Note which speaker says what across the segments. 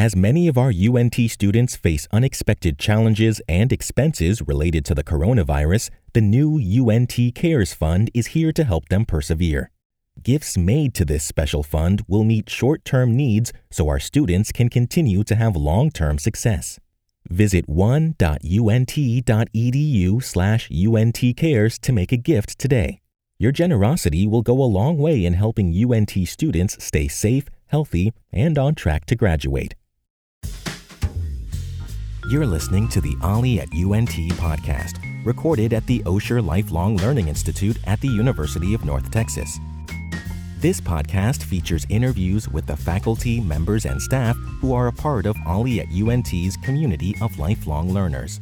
Speaker 1: As many of our UNT students face unexpected challenges and expenses related to the coronavirus, the new UNT Cares Fund is here to help them persevere. Gifts made to this special fund will meet short term needs so our students can continue to have long term success. Visit one.unt.edu slash untcares to make a gift today. Your generosity will go a long way in helping UNT students stay safe, healthy, and on track to graduate. You're listening to the OLLI at UNT podcast, recorded at the Osher Lifelong Learning Institute at the University of North Texas. This podcast features interviews with the faculty, members, and staff who are a part of OLLI at UNT's community of lifelong learners.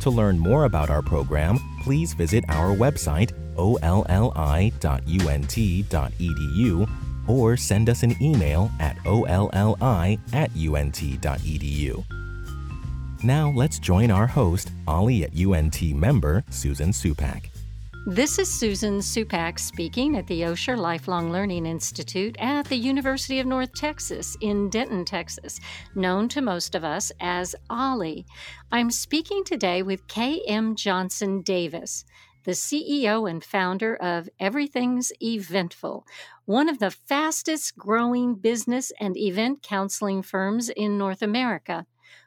Speaker 1: To learn more about our program, please visit our website, olli.unt.edu, or send us an email at olli at unt.edu. Now let's join our host, OLLI at UNT member, Susan Supak.
Speaker 2: This is Susan Supak speaking at the Osher Lifelong Learning Institute at the University of North Texas in Denton, Texas, known to most of us as OLLI. I'm speaking today with K.M. Johnson Davis, the CEO and founder of Everything's Eventful, one of the fastest growing business and event counseling firms in North America,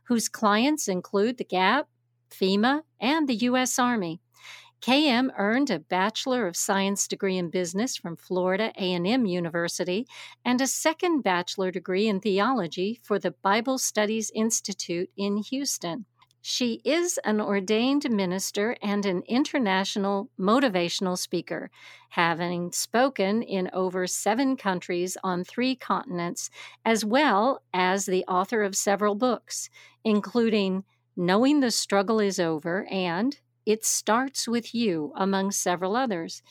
Speaker 2: whose clients include the Gap, FEMA, and the U.S. Army. KM earned a Bachelor of Science degree in business from Florida A&M University and a second bachelor degree in theology for the Bible Studies Institute in Houston. She is an ordained minister and an international motivational speaker, having spoken in over seven countries on three continents, as well as the author of several books, including Knowing the Struggle is Over and it starts with you, among several others.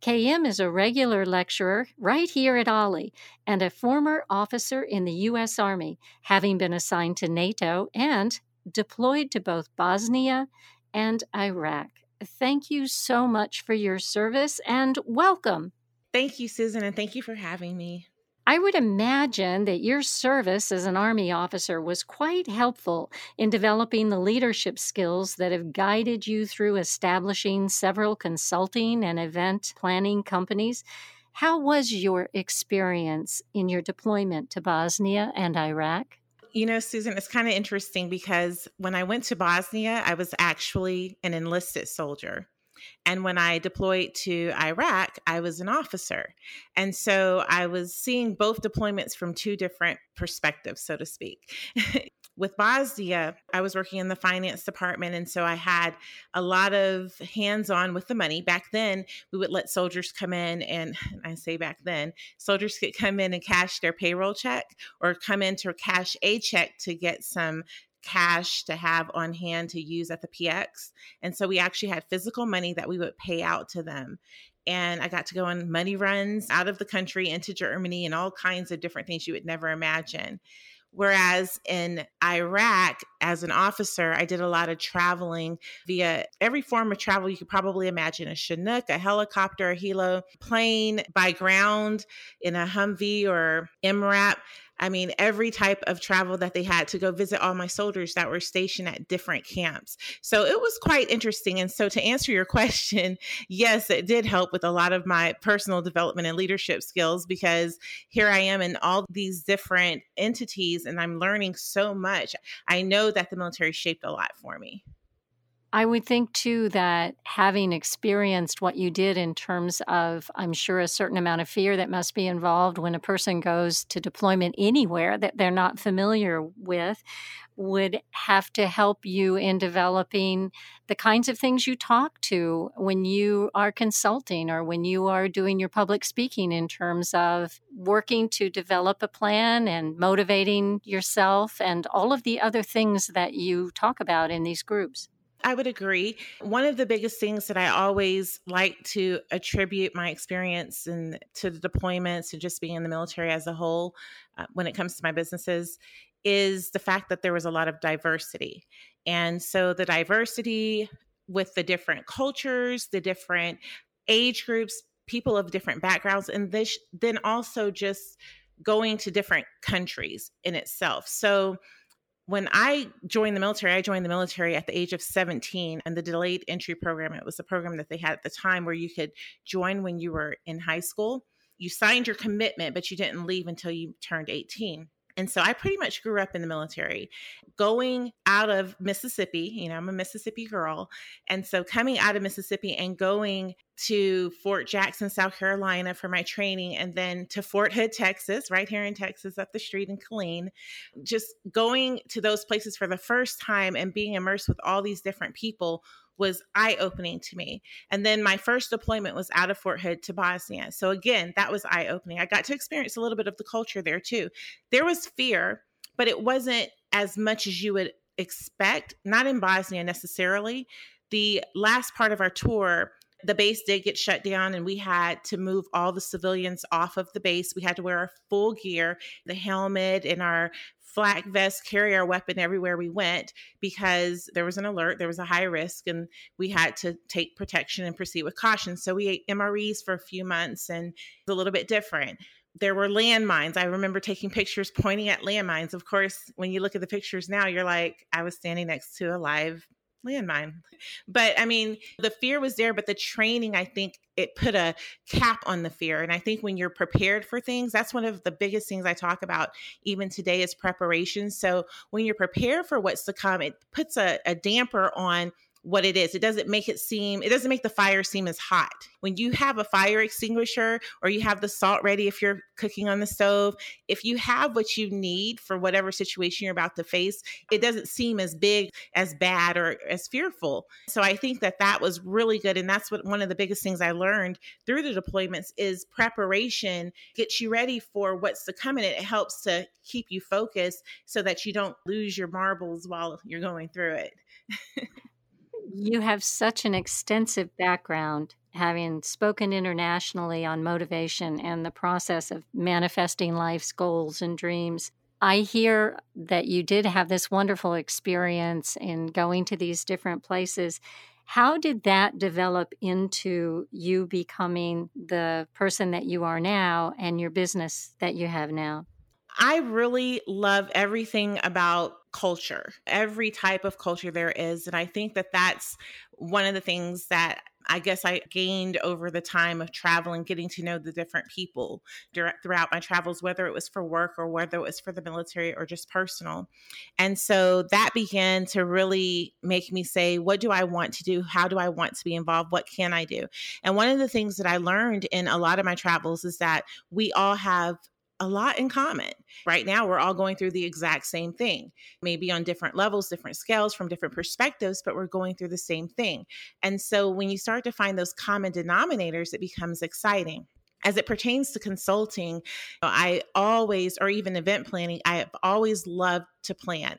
Speaker 2: KM is a regular lecturer right here at OLLI and a former officer in the U.S. Army, having been assigned to NATO and deployed to both Bosnia and Iraq. Thank you so much for your service and welcome.
Speaker 3: Thank you, Susan, and thank you for having me.
Speaker 2: I would imagine that your service as an Army officer was quite helpful in developing the leadership skills that have guided you through establishing several consulting and event planning companies. How was your experience in your deployment to Bosnia and Iraq?
Speaker 3: You know, Susan, it's kind of interesting because when I went to Bosnia, I was actually an enlisted soldier. And when I deployed to Iraq, I was an officer. And so I was seeing both deployments from two different perspectives, so to speak. with Bosnia, I was working in the finance department. And so I had a lot of hands on with the money. Back then, we would let soldiers come in, and I say back then, soldiers could come in and cash their payroll check or come in to cash a check to get some cash to have on hand to use at the PX. And so we actually had physical money that we would pay out to them. And I got to go on money runs out of the country into Germany and all kinds of different things you would never imagine. Whereas in Iraq, as an officer, I did a lot of traveling via every form of travel you could probably imagine a Chinook, a helicopter, a helo, plane, by ground in a Humvee or MRAP. I mean, every type of travel that they had to go visit all my soldiers that were stationed at different camps. So it was quite interesting. And so, to answer your question, yes, it did help with a lot of my personal development and leadership skills because here I am in all these different entities and I'm learning so much. I know that the military shaped a lot for me.
Speaker 2: I would think too that having experienced what you did in terms of, I'm sure, a certain amount of fear that must be involved when a person goes to deployment anywhere that they're not familiar with, would have to help you in developing the kinds of things you talk to when you are consulting or when you are doing your public speaking in terms of working to develop a plan and motivating yourself and all of the other things that you talk about in these groups.
Speaker 3: I would agree. One of the biggest things that I always like to attribute my experience and to the deployments and just being in the military as a whole, uh, when it comes to my businesses, is the fact that there was a lot of diversity. And so the diversity with the different cultures, the different age groups, people of different backgrounds, and this then also just going to different countries in itself. So when I joined the military, I joined the military at the age of 17 and the delayed entry program, it was a program that they had at the time where you could join when you were in high school. You signed your commitment, but you didn't leave until you turned 18. And so I pretty much grew up in the military. Going out of Mississippi, you know, I'm a Mississippi girl. And so coming out of Mississippi and going to Fort Jackson, South Carolina for my training, and then to Fort Hood, Texas, right here in Texas, up the street in Killeen. Just going to those places for the first time and being immersed with all these different people was eye opening to me. And then my first deployment was out of Fort Hood to Bosnia. So again, that was eye opening. I got to experience a little bit of the culture there too. There was fear, but it wasn't as much as you would expect, not in Bosnia necessarily. The last part of our tour, the base did get shut down and we had to move all the civilians off of the base. We had to wear our full gear, the helmet and our flak vest, carry our weapon everywhere we went because there was an alert, there was a high risk, and we had to take protection and proceed with caution. So we ate MREs for a few months and a little bit different. There were landmines. I remember taking pictures pointing at landmines. Of course, when you look at the pictures now, you're like, I was standing next to a live landmine. But I mean, the fear was there, but the training, I think it put a cap on the fear. And I think when you're prepared for things, that's one of the biggest things I talk about even today is preparation. So when you're prepared for what's to come, it puts a, a damper on what it is. It doesn't make it seem, it doesn't make the fire seem as hot. When you have a fire extinguisher or you have the salt ready if you're cooking on the stove, if you have what you need for whatever situation you're about to face, it doesn't seem as big, as bad, or as fearful. So I think that that was really good. And that's what one of the biggest things I learned through the deployments is preparation gets you ready for what's to come and it helps to keep you focused so that you don't lose your marbles while you're going through it.
Speaker 2: You have such an extensive background, having spoken internationally on motivation and the process of manifesting life's goals and dreams. I hear that you did have this wonderful experience in going to these different places. How did that develop into you becoming the person that you are now and your business that you have now?
Speaker 3: I really love everything about culture, every type of culture there is. And I think that that's one of the things that I guess I gained over the time of traveling, getting to know the different people throughout my travels, whether it was for work or whether it was for the military or just personal. And so that began to really make me say, what do I want to do? How do I want to be involved? What can I do? And one of the things that I learned in a lot of my travels is that we all have a lot in common. Right now, we're all going through the exact same thing, maybe on different levels, different scales, from different perspectives, but we're going through the same thing. And so when you start to find those common denominators, it becomes exciting. As it pertains to consulting, I always, or even event planning, I have always loved to plan.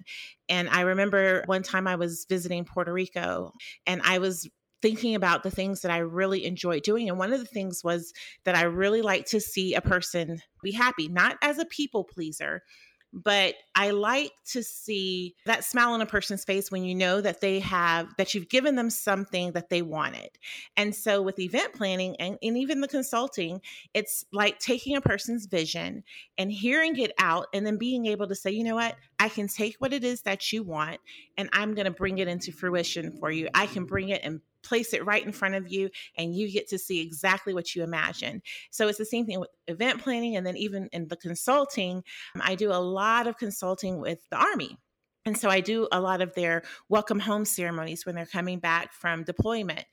Speaker 3: And I remember one time I was visiting Puerto Rico and I was thinking about the things that I really enjoy doing. And one of the things was that I really like to see a person be happy, not as a people pleaser, but I like to see that smile on a person's face when you know that they have, that you've given them something that they wanted. And so with event planning and, and even the consulting, it's like taking a person's vision and hearing it out and then being able to say, you know what, I can take what it is that you want and I'm going to bring it into fruition for you. I can bring it and place it right in front of you and you get to see exactly what you imagine. So it's the same thing with event planning and then even in the consulting, um, I do a lot of consulting with the army. And so I do a lot of their welcome home ceremonies when they're coming back from deployment.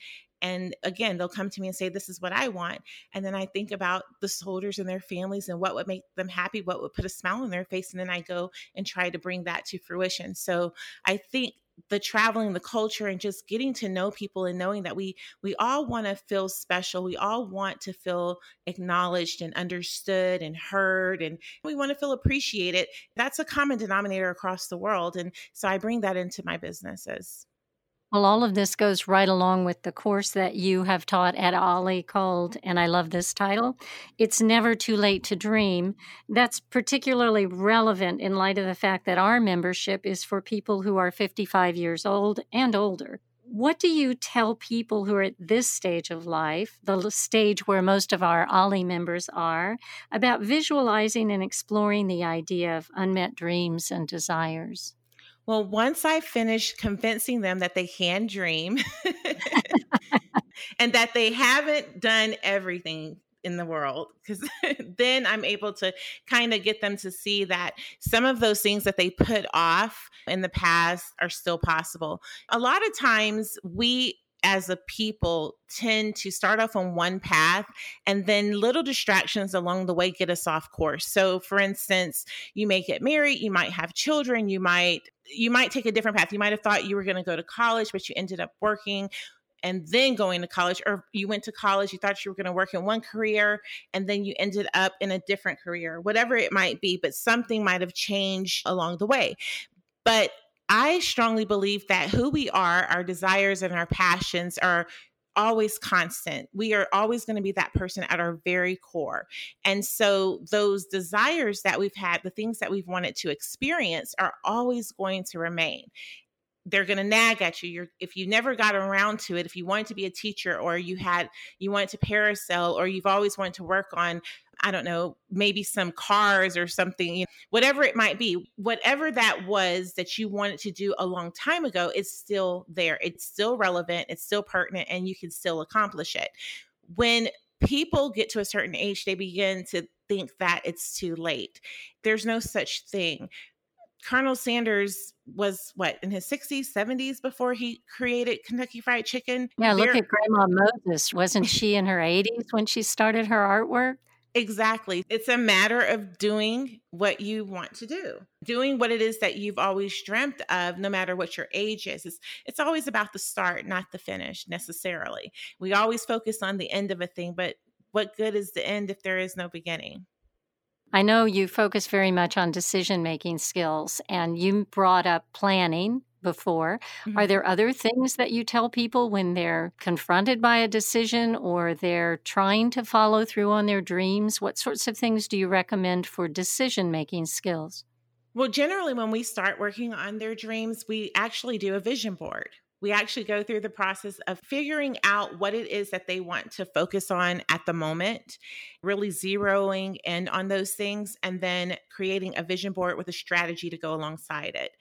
Speaker 3: And again, they'll come to me and say, This is what I want. And then I think about the soldiers and their families and what would make them happy, what would put a smile on their face. And then I go and try to bring that to fruition. So I think the traveling the culture and just getting to know people and knowing that we we all want to feel special. We all want to feel acknowledged and understood and heard and we want to feel appreciated. That's a common denominator across the world and so i bring that into my businesses
Speaker 2: well, all of this goes right along with the course that you have taught at OLLI called, and I love this title, It's Never Too Late to Dream. That's particularly relevant in light of the fact that our membership is for people who are 55 years old and older. What do you tell people who are at this stage of life, the stage where most of our OLLI members are, about visualizing and exploring the idea of unmet dreams and desires?
Speaker 3: Well, once I finish convincing them that they can dream and that they haven't done everything in the world because then I'm able to kind of get them to see that some of those things that they put off in the past are still possible. A lot of times we as a people tend to start off on one path and then little distractions along the way get us off course. So for instance, you may get married, you might have children, you might you might take a different path. You might have thought you were going to go to college but you ended up working and then going to college, or you went to college, you thought you were going to work in one career, and then you ended up in a different career, whatever it might be, but something might have changed along the way. But I strongly believe that who we are, our desires and our passions are always constant. We are always going to be that person at our very core. And so those desires that we've had, the things that we've wanted to experience are always going to remain they're going to nag at you. You're, if you never got around to it, if you wanted to be a teacher or you had, you wanted to parasail or you've always wanted to work on, I don't know, maybe some cars or something, whatever it might be, whatever that was that you wanted to do a long time ago, it's still there. It's still relevant. It's still pertinent and you can still accomplish it. When people get to a certain age, they begin to think that it's too late. There's no such thing. Colonel Sanders was what in his 60s, 70s before he created Kentucky Fried Chicken.
Speaker 2: Yeah, look at Grandma Moses. Wasn't she in her 80s when she started her artwork?
Speaker 3: Exactly. It's a matter of doing what you want to do, doing what it is that you've always dreamt of, no matter what your age is. It's, it's always about the start, not the finish necessarily. We always focus on the end of a thing, but what good is the end if there is no beginning?
Speaker 2: I know you focus very much on decision making skills, and you brought up planning before. Mm-hmm. Are there other things that you tell people when they're confronted by a decision or they're trying to follow through on their dreams? What sorts of things do you recommend for decision making skills?
Speaker 3: Well, generally, when we start working on their dreams, we actually do a vision board we actually go through the process of figuring out what it is that they want to focus on at the moment, really zeroing in on those things, and then creating a vision board with a strategy to go alongside it.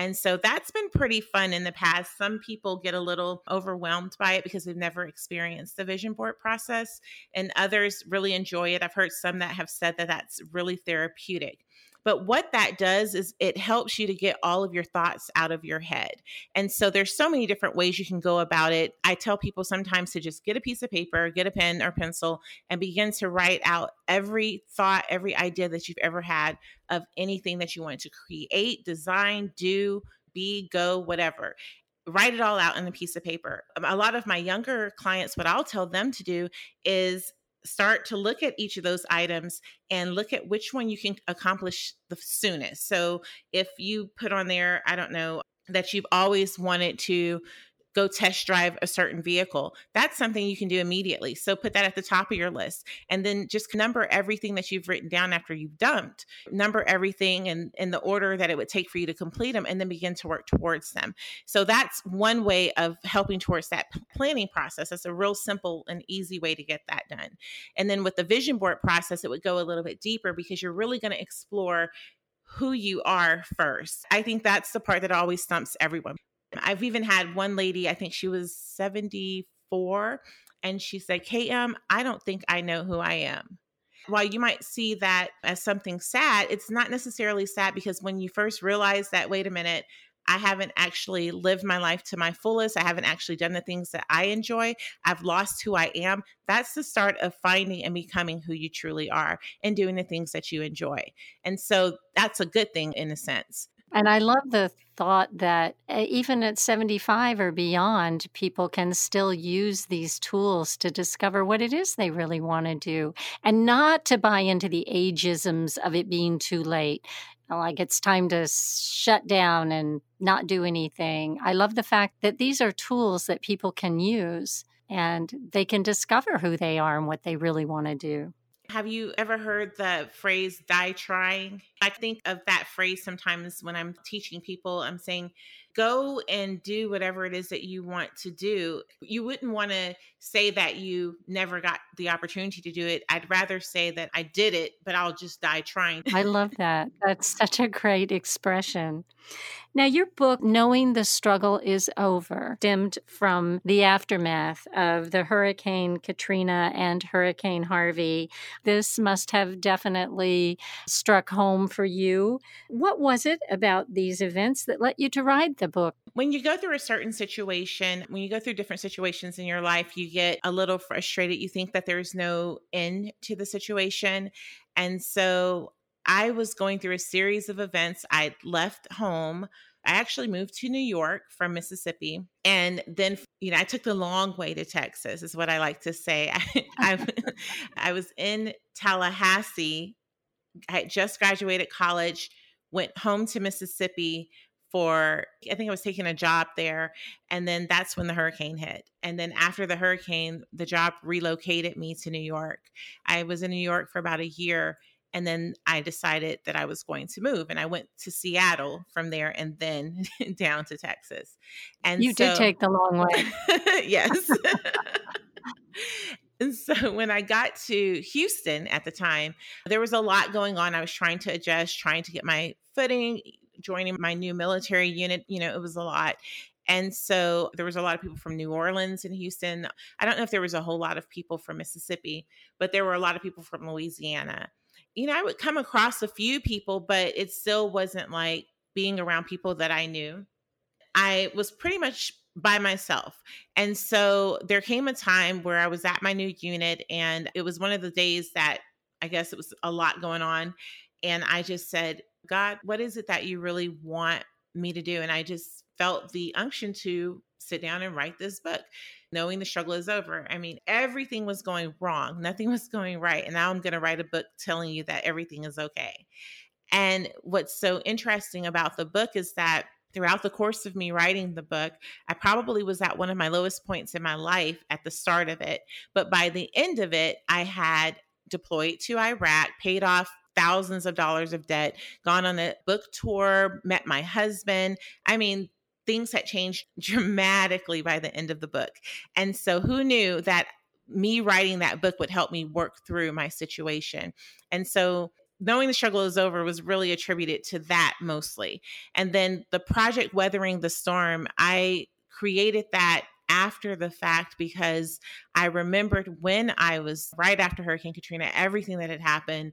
Speaker 3: And so that's been pretty fun in the past. Some people get a little overwhelmed by it because they've never experienced the vision board process, and others really enjoy it. I've heard some that have said that that's really therapeutic. But what that does is it helps you to get all of your thoughts out of your head. And so there's so many different ways you can go about it. I tell people sometimes to just get a piece of paper, get a pen or pencil, and begin to write out every thought, every idea that you've ever had of anything that you want to create, design, do, be, go, whatever write it all out on a piece of paper. A lot of my younger clients, what I'll tell them to do is start to look at each of those items and look at which one you can accomplish the soonest. So if you put on there, I don't know, that you've always wanted to go test drive a certain vehicle. That's something you can do immediately. So put that at the top of your list and then just number everything that you've written down after you've dumped. Number everything in, in the order that it would take for you to complete them and then begin to work towards them. So that's one way of helping towards that planning process. That's a real simple and easy way to get that done. And then with the vision board process, it would go a little bit deeper because you're really going to explore who you are first. I think that's the part that always stumps everyone. I've even had one lady, I think she was 74, and she said, KM, I don't think I know who I am. While you might see that as something sad, it's not necessarily sad because when you first realize that, wait a minute, I haven't actually lived my life to my fullest. I haven't actually done the things that I enjoy. I've lost who I am. That's the start of finding and becoming who you truly are and doing the things that you enjoy. And so that's a good thing in a sense.
Speaker 2: And I love the thought that eh, even at 75 or beyond, people can still use these tools to discover what it is they really want to do and not to buy into the ageisms of it being too late. Like it's time to shut down and not do anything. I love the fact that these are tools that people can use and they can discover who they are and what they really want to do.
Speaker 3: Have you ever heard the phrase die trying? I think of that phrase sometimes when I'm teaching people. I'm saying, go and do whatever it is that you want to do. You wouldn't want to say that you never got the opportunity to do it. I'd rather say that I did it, but I'll just die trying.
Speaker 2: I love that. That's such a great expression. Now, your book, Knowing the Struggle is Over, stemmed from the aftermath of the Hurricane Katrina and Hurricane Harvey. This must have definitely struck home for you. What was it about these events that led you to write the book?
Speaker 3: When you go through a certain situation, when you go through different situations in your life, you get a little frustrated. You think that there's no end to the situation. And so I was going through a series of events. I left home. I actually moved to New York from Mississippi. And then, you know, I took the long way to Texas, is what I like to say. I, I, I was in Tallahassee. I had just graduated college, went home to Mississippi for, I think I was taking a job there. And then that's when the hurricane hit. And then after the hurricane, the job relocated me to New York. I was in New York for about a year and then I decided that I was going to move, and I went to Seattle from there, and then down to Texas. And
Speaker 2: you so, did take the long way.
Speaker 3: yes. and so when I got to Houston at the time, there was a lot going on. I was trying to adjust, trying to get my footing, joining my new military unit. You know, it was a lot. And so there was a lot of people from New Orleans and Houston. I don't know if there was a whole lot of people from Mississippi, but there were a lot of people from Louisiana you know, I would come across a few people, but it still wasn't like being around people that I knew. I was pretty much by myself. And so there came a time where I was at my new unit, and it was one of the days that I guess it was a lot going on. And I just said, God, what is it that you really want me to do? And I just felt the unction to sit down and write this book knowing the struggle is over. I mean, everything was going wrong, nothing was going right. And now I'm going to write a book telling you that everything is okay. And what's so interesting about the book is that throughout the course of me writing the book, I probably was at one of my lowest points in my life at the start of it. But by the end of it, I had deployed to Iraq, paid off thousands of dollars of debt, gone on a book tour, met my husband. I mean, things had changed dramatically by the end of the book. And so, who knew that me writing that book would help me work through my situation? And so, knowing the struggle is over was really attributed to that mostly. And then the project Weathering the Storm, I created that after the fact because I remembered when I was right after Hurricane Katrina, everything that had happened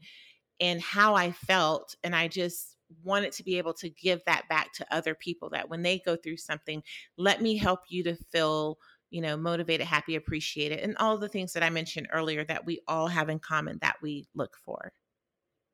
Speaker 3: and how I felt. And I just wanted to be able to give that back to other people that when they go through something, let me help you to feel you know, motivated, happy, appreciated, and all the things that I mentioned earlier that we all have in common that we look for.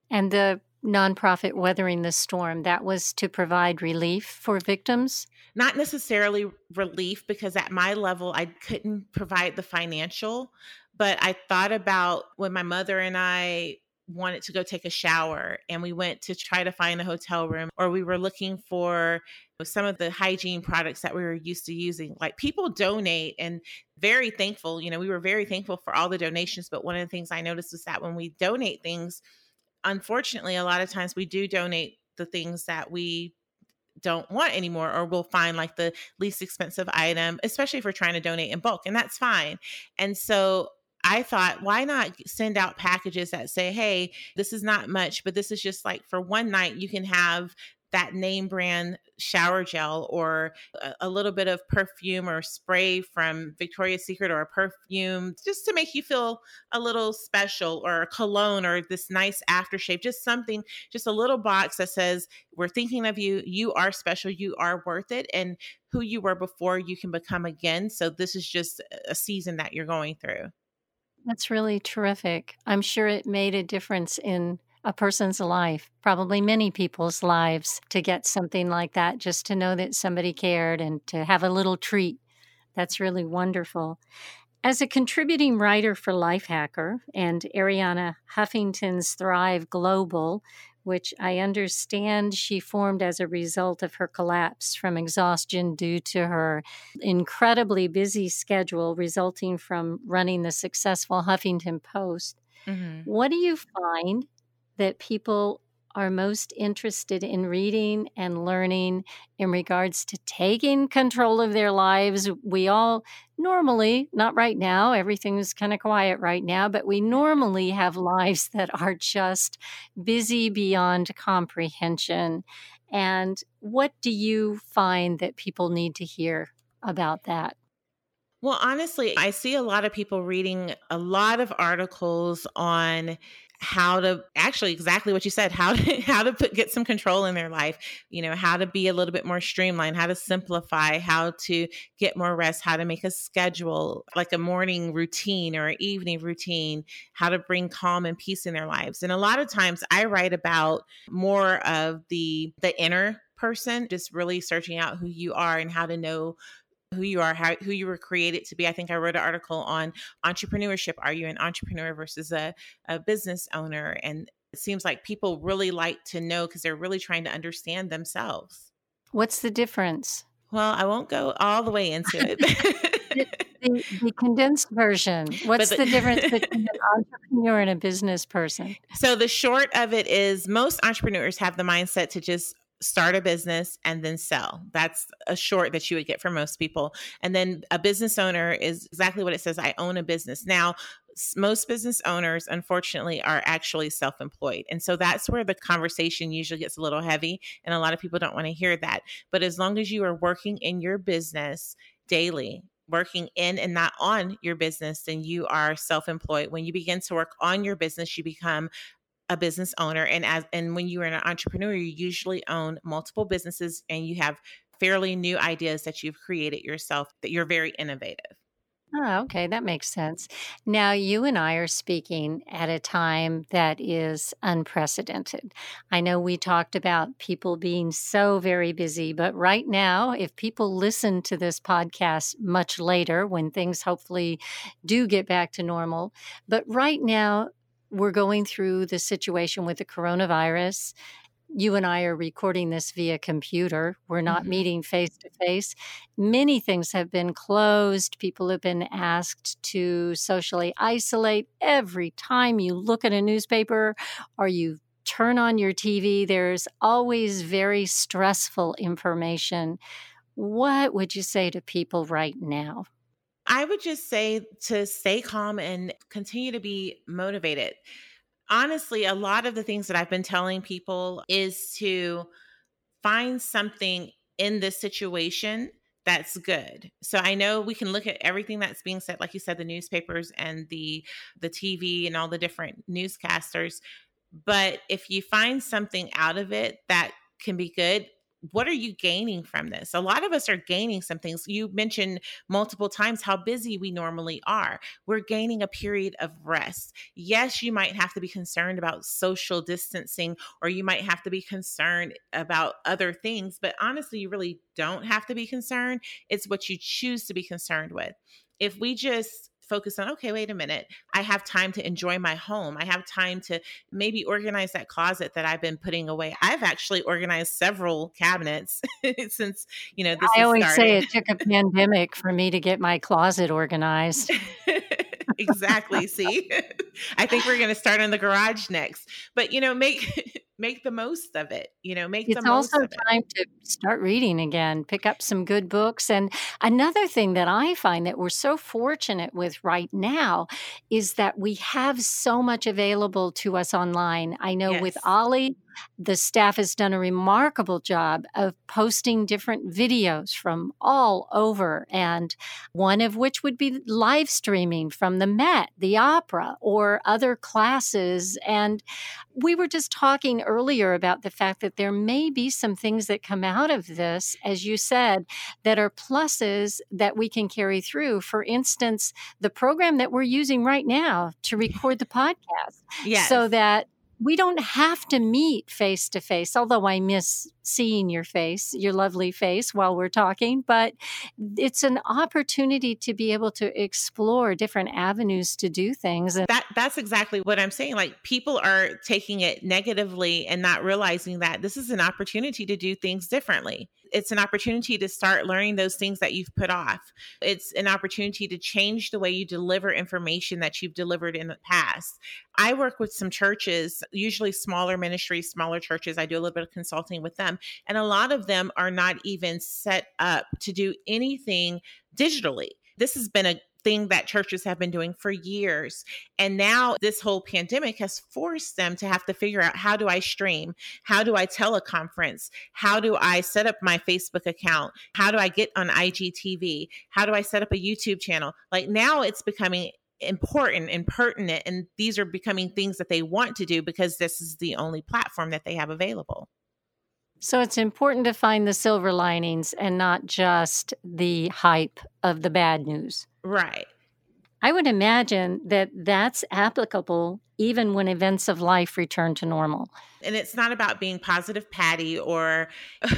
Speaker 2: And the nonprofit Weathering the Storm, that was to provide relief for victims?
Speaker 3: Not necessarily relief, because at my level, I couldn't provide the financial, but I thought about when my mother and I wanted to go take a shower and we went to try to find a hotel room or we were looking for some of the hygiene products that we were used to using. Like people donate and very thankful you know we were very thankful for all the donations but one of the things i noticed was that when we donate things unfortunately a lot of times we do donate the things that we don't want anymore or we'll find like the least expensive item especially if we're trying to donate in bulk and that's fine. And so I thought, why not send out packages that say, hey, this is not much, but this is just like for one night, you can have that name brand shower gel or a, little bit of perfume or spray from Victoria's Secret or a perfume just to make you feel a little special or a cologne or this nice aftershave, just something, just a little box that says, We're thinking of you. You are special. You are worth it. And who you were before, you can become again. So this is just a season that you're going through.
Speaker 2: That's really terrific. I'm sure it made a difference in a person's life, probably many people's lives, to get something like that, just to know that somebody cared and to have a little treat. That's really wonderful. As a contributing writer for Lifehacker and Arianna Huffington's Thrive Global, which I understand she formed as a result of her collapse from exhaustion due to her incredibly busy schedule resulting from running the successful Huffington Post. Mm-hmm. What do you find that people are most interested in reading and learning in regards to taking control of their lives. We all normally, not right now, everything's kind of quiet right now, but we normally have lives that are just busy beyond comprehension. And what do you find that people need to hear about that?
Speaker 3: Well, honestly, I see a lot of people reading a lot of articles on how to actually exactly what you said how to how to put get some control in their life you know how to be a little bit more streamlined how to simplify how to get more rest how to make a schedule like a morning routine or an evening routine how to bring calm and peace in their lives. And a lot of times i write about more of the the inner person just really searching out who you are and how to know who you are, how, who you were created to be. I think I wrote an article on entrepreneurship. Are you an entrepreneur versus a, a business owner? And it seems like people really like to know because they're really trying to understand themselves.
Speaker 2: What's the difference?
Speaker 3: Well, I won't go all the way into it.
Speaker 2: the, the, condensed version. What's the, the, difference between an entrepreneur and a business person?
Speaker 3: So the short of it is most entrepreneurs have the mindset to just start a business and then sell. That's a short that you would get from most people. And then a business owner is exactly what it says I own a business. Now, most business owners, unfortunately, are actually self employed. And so that's where the conversation usually gets a little heavy. And a lot of people don't want to hear that. But as long as you are working in your business daily, working in and not on your business, then you are self employed. When you begin to work on your business, you become a business owner and as and when you're an entrepreneur you usually own multiple businesses and you have fairly new ideas that you've created yourself that you're very innovative
Speaker 2: Oh, okay, that makes sense. Now, you and I are speaking at a time that is unprecedented. I know we talked about people being so very busy, but right now, if people listen to this podcast much later, when things hopefully do get back to normal, but right now, we're going through the situation with the coronavirus. You and I are recording this via computer. We're not mm-hmm. meeting face to face. Many things have been closed. People have been asked to socially isolate. Every time you look at a newspaper or you turn on your TV, there's always very stressful information. What would you say to people right now?
Speaker 3: I would just say to stay calm and continue to be motivated. Honestly, a lot of the things that I've been telling people is to find something in this situation that's good. So I know we can look at everything that's being said like you said the newspapers and the the TV and all the different newscasters, but if you find something out of it that can be good, what are you gaining from this? A lot of us are gaining some things. You mentioned multiple times how busy we normally are. We're gaining a period of rest. Yes, you might have to be concerned about social distancing or you might have to be concerned about other things, but honestly, you really don't have to be concerned. It's what you choose to be concerned with. If we just focus on okay wait a minute. I have time to enjoy my home. I have time to maybe organize that closet that i've been putting away. I've actually organized several cabinets since you know this
Speaker 2: i always started. say it took a pandemic for me to get my closet organized.
Speaker 3: Exactly see? I think we're going to start in the garage next. But you know make make the most of it you know make the most of it.
Speaker 2: it's also time to start reading again pick up some good books and another thing that i find that we're so fortunate with right now is that we have so much available to us online i know yes. with OLLI the staff has done a remarkable job of posting different videos from all over, and one of which would be live streaming from the Met, the opera, or other classes. And we were just talking earlier about the fact that there may be some things that come out of this, as you said, that are pluses that we can carry through. For instance, the program that we're using right now to record the podcast. Yes. So that we don't have to meet face to face, although I miss seeing your face, your lovely face while we're talking, but it's an opportunity to be able to explore different avenues to do things.
Speaker 3: That that's exactly what I'm saying. Like people are taking it negatively and not realizing that this is an opportunity to do things differently it's an opportunity to start learning those things that you've put off. It's an opportunity to change the way you deliver information that you've delivered in the past. I work with some churches, usually smaller ministries, smaller churches. I do a little bit of consulting with them, and a lot of them are not even set up to do anything digitally. This has been a thing that churches have been doing for years. And now this whole pandemic has forced them to have to figure out how do I stream? How do I teleconference? How do I set up my Facebook account? How do I get on IGTV? How do I set up a YouTube channel? Like now it's becoming important and pertinent and these are becoming things that they want to do because this is the only platform that they have available.
Speaker 2: So it's important to find the silver linings and not just the hype of the bad news.
Speaker 3: Right.
Speaker 2: I would imagine that that's applicable even when events of life return to normal.
Speaker 3: And it's not about being positive patty or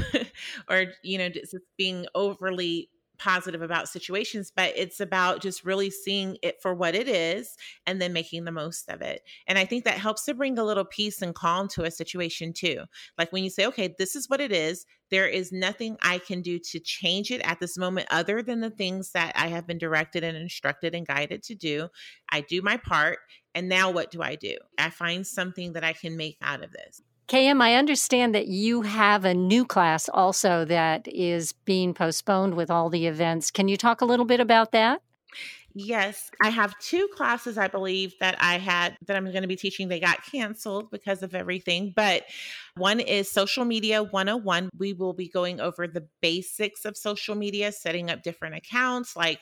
Speaker 3: or you know just being overly positive about situations, but it's about just really seeing it for what it is and then making the most of it. And I think that helps to bring a little peace and calm to a situation too. Like when you say, okay, this is what it is, there is nothing I can do to change it at this moment other than the things that I have been directed and instructed and guided to do. I do my part. And now what do I do? I find something that I can make out of this.
Speaker 2: KM, I understand that you have a new class also that is being postponed with all the events. Can you talk a little bit about that?
Speaker 3: Yes, I have two classes I believe that I had that I'm going to be teaching. They got canceled because of everything, but one is Social Media 101. We will be going over the basics of social media, setting up different accounts like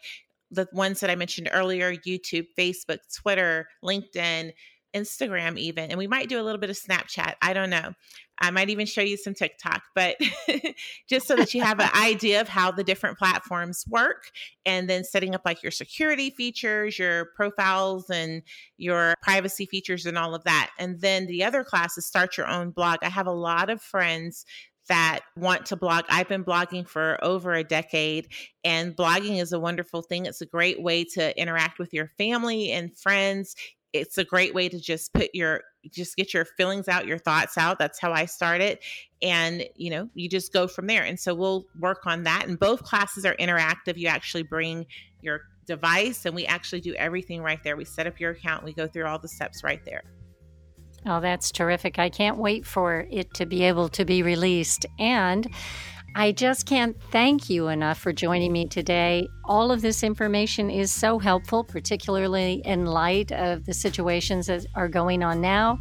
Speaker 3: the ones that I mentioned earlier YouTube, Facebook, Twitter, LinkedIn, Instagram, even, and we might do a little bit of Snapchat. I don't know. I might even show you some TikTok, but just so that you have an idea of how the different platforms work, and then setting up like your security features, your profiles, and your privacy features, and all of that. And then the other class is start your own blog. I have a lot of friends that want to blog. I've been blogging for over a decade, and blogging is a wonderful thing. It's a great way to interact with your family and friends it's a great way to just put your just get your feelings out your thoughts out that's how i started and you know you just go from there and so we'll work on that and both classes are interactive you actually bring your device and we actually do everything right there we set up your account we go through all the steps right there.
Speaker 2: Oh that's terrific i can't wait for it to be able to be released and I just can't thank you enough for joining me today. All of this information is so helpful, particularly in light of the situations that are going on now.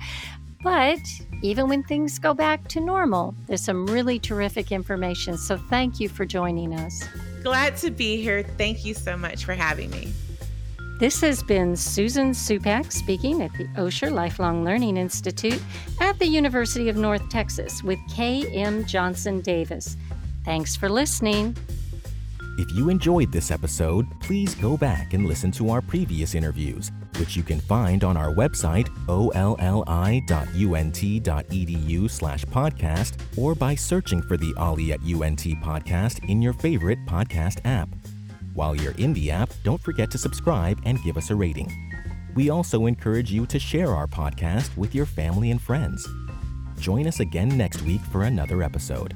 Speaker 2: But even when things go back to normal, there's some really terrific information. So thank you for joining us.
Speaker 3: Glad to be here. Thank you so much for having me.
Speaker 2: This has been Susan Supak speaking at the Osher Lifelong Learning Institute at the University of North Texas with K.M. Johnson Davis. Thanks for listening.
Speaker 1: If you enjoyed this episode, please go back and listen to our previous interviews, which you can find on our website, olli.unt.edu slash podcast, or by searching for the OLLI at UNT podcast in your favorite podcast app. While you're in the app, don't forget to subscribe and give us a rating. We also encourage you to share our podcast with your family and friends. Join us again next week for another episode.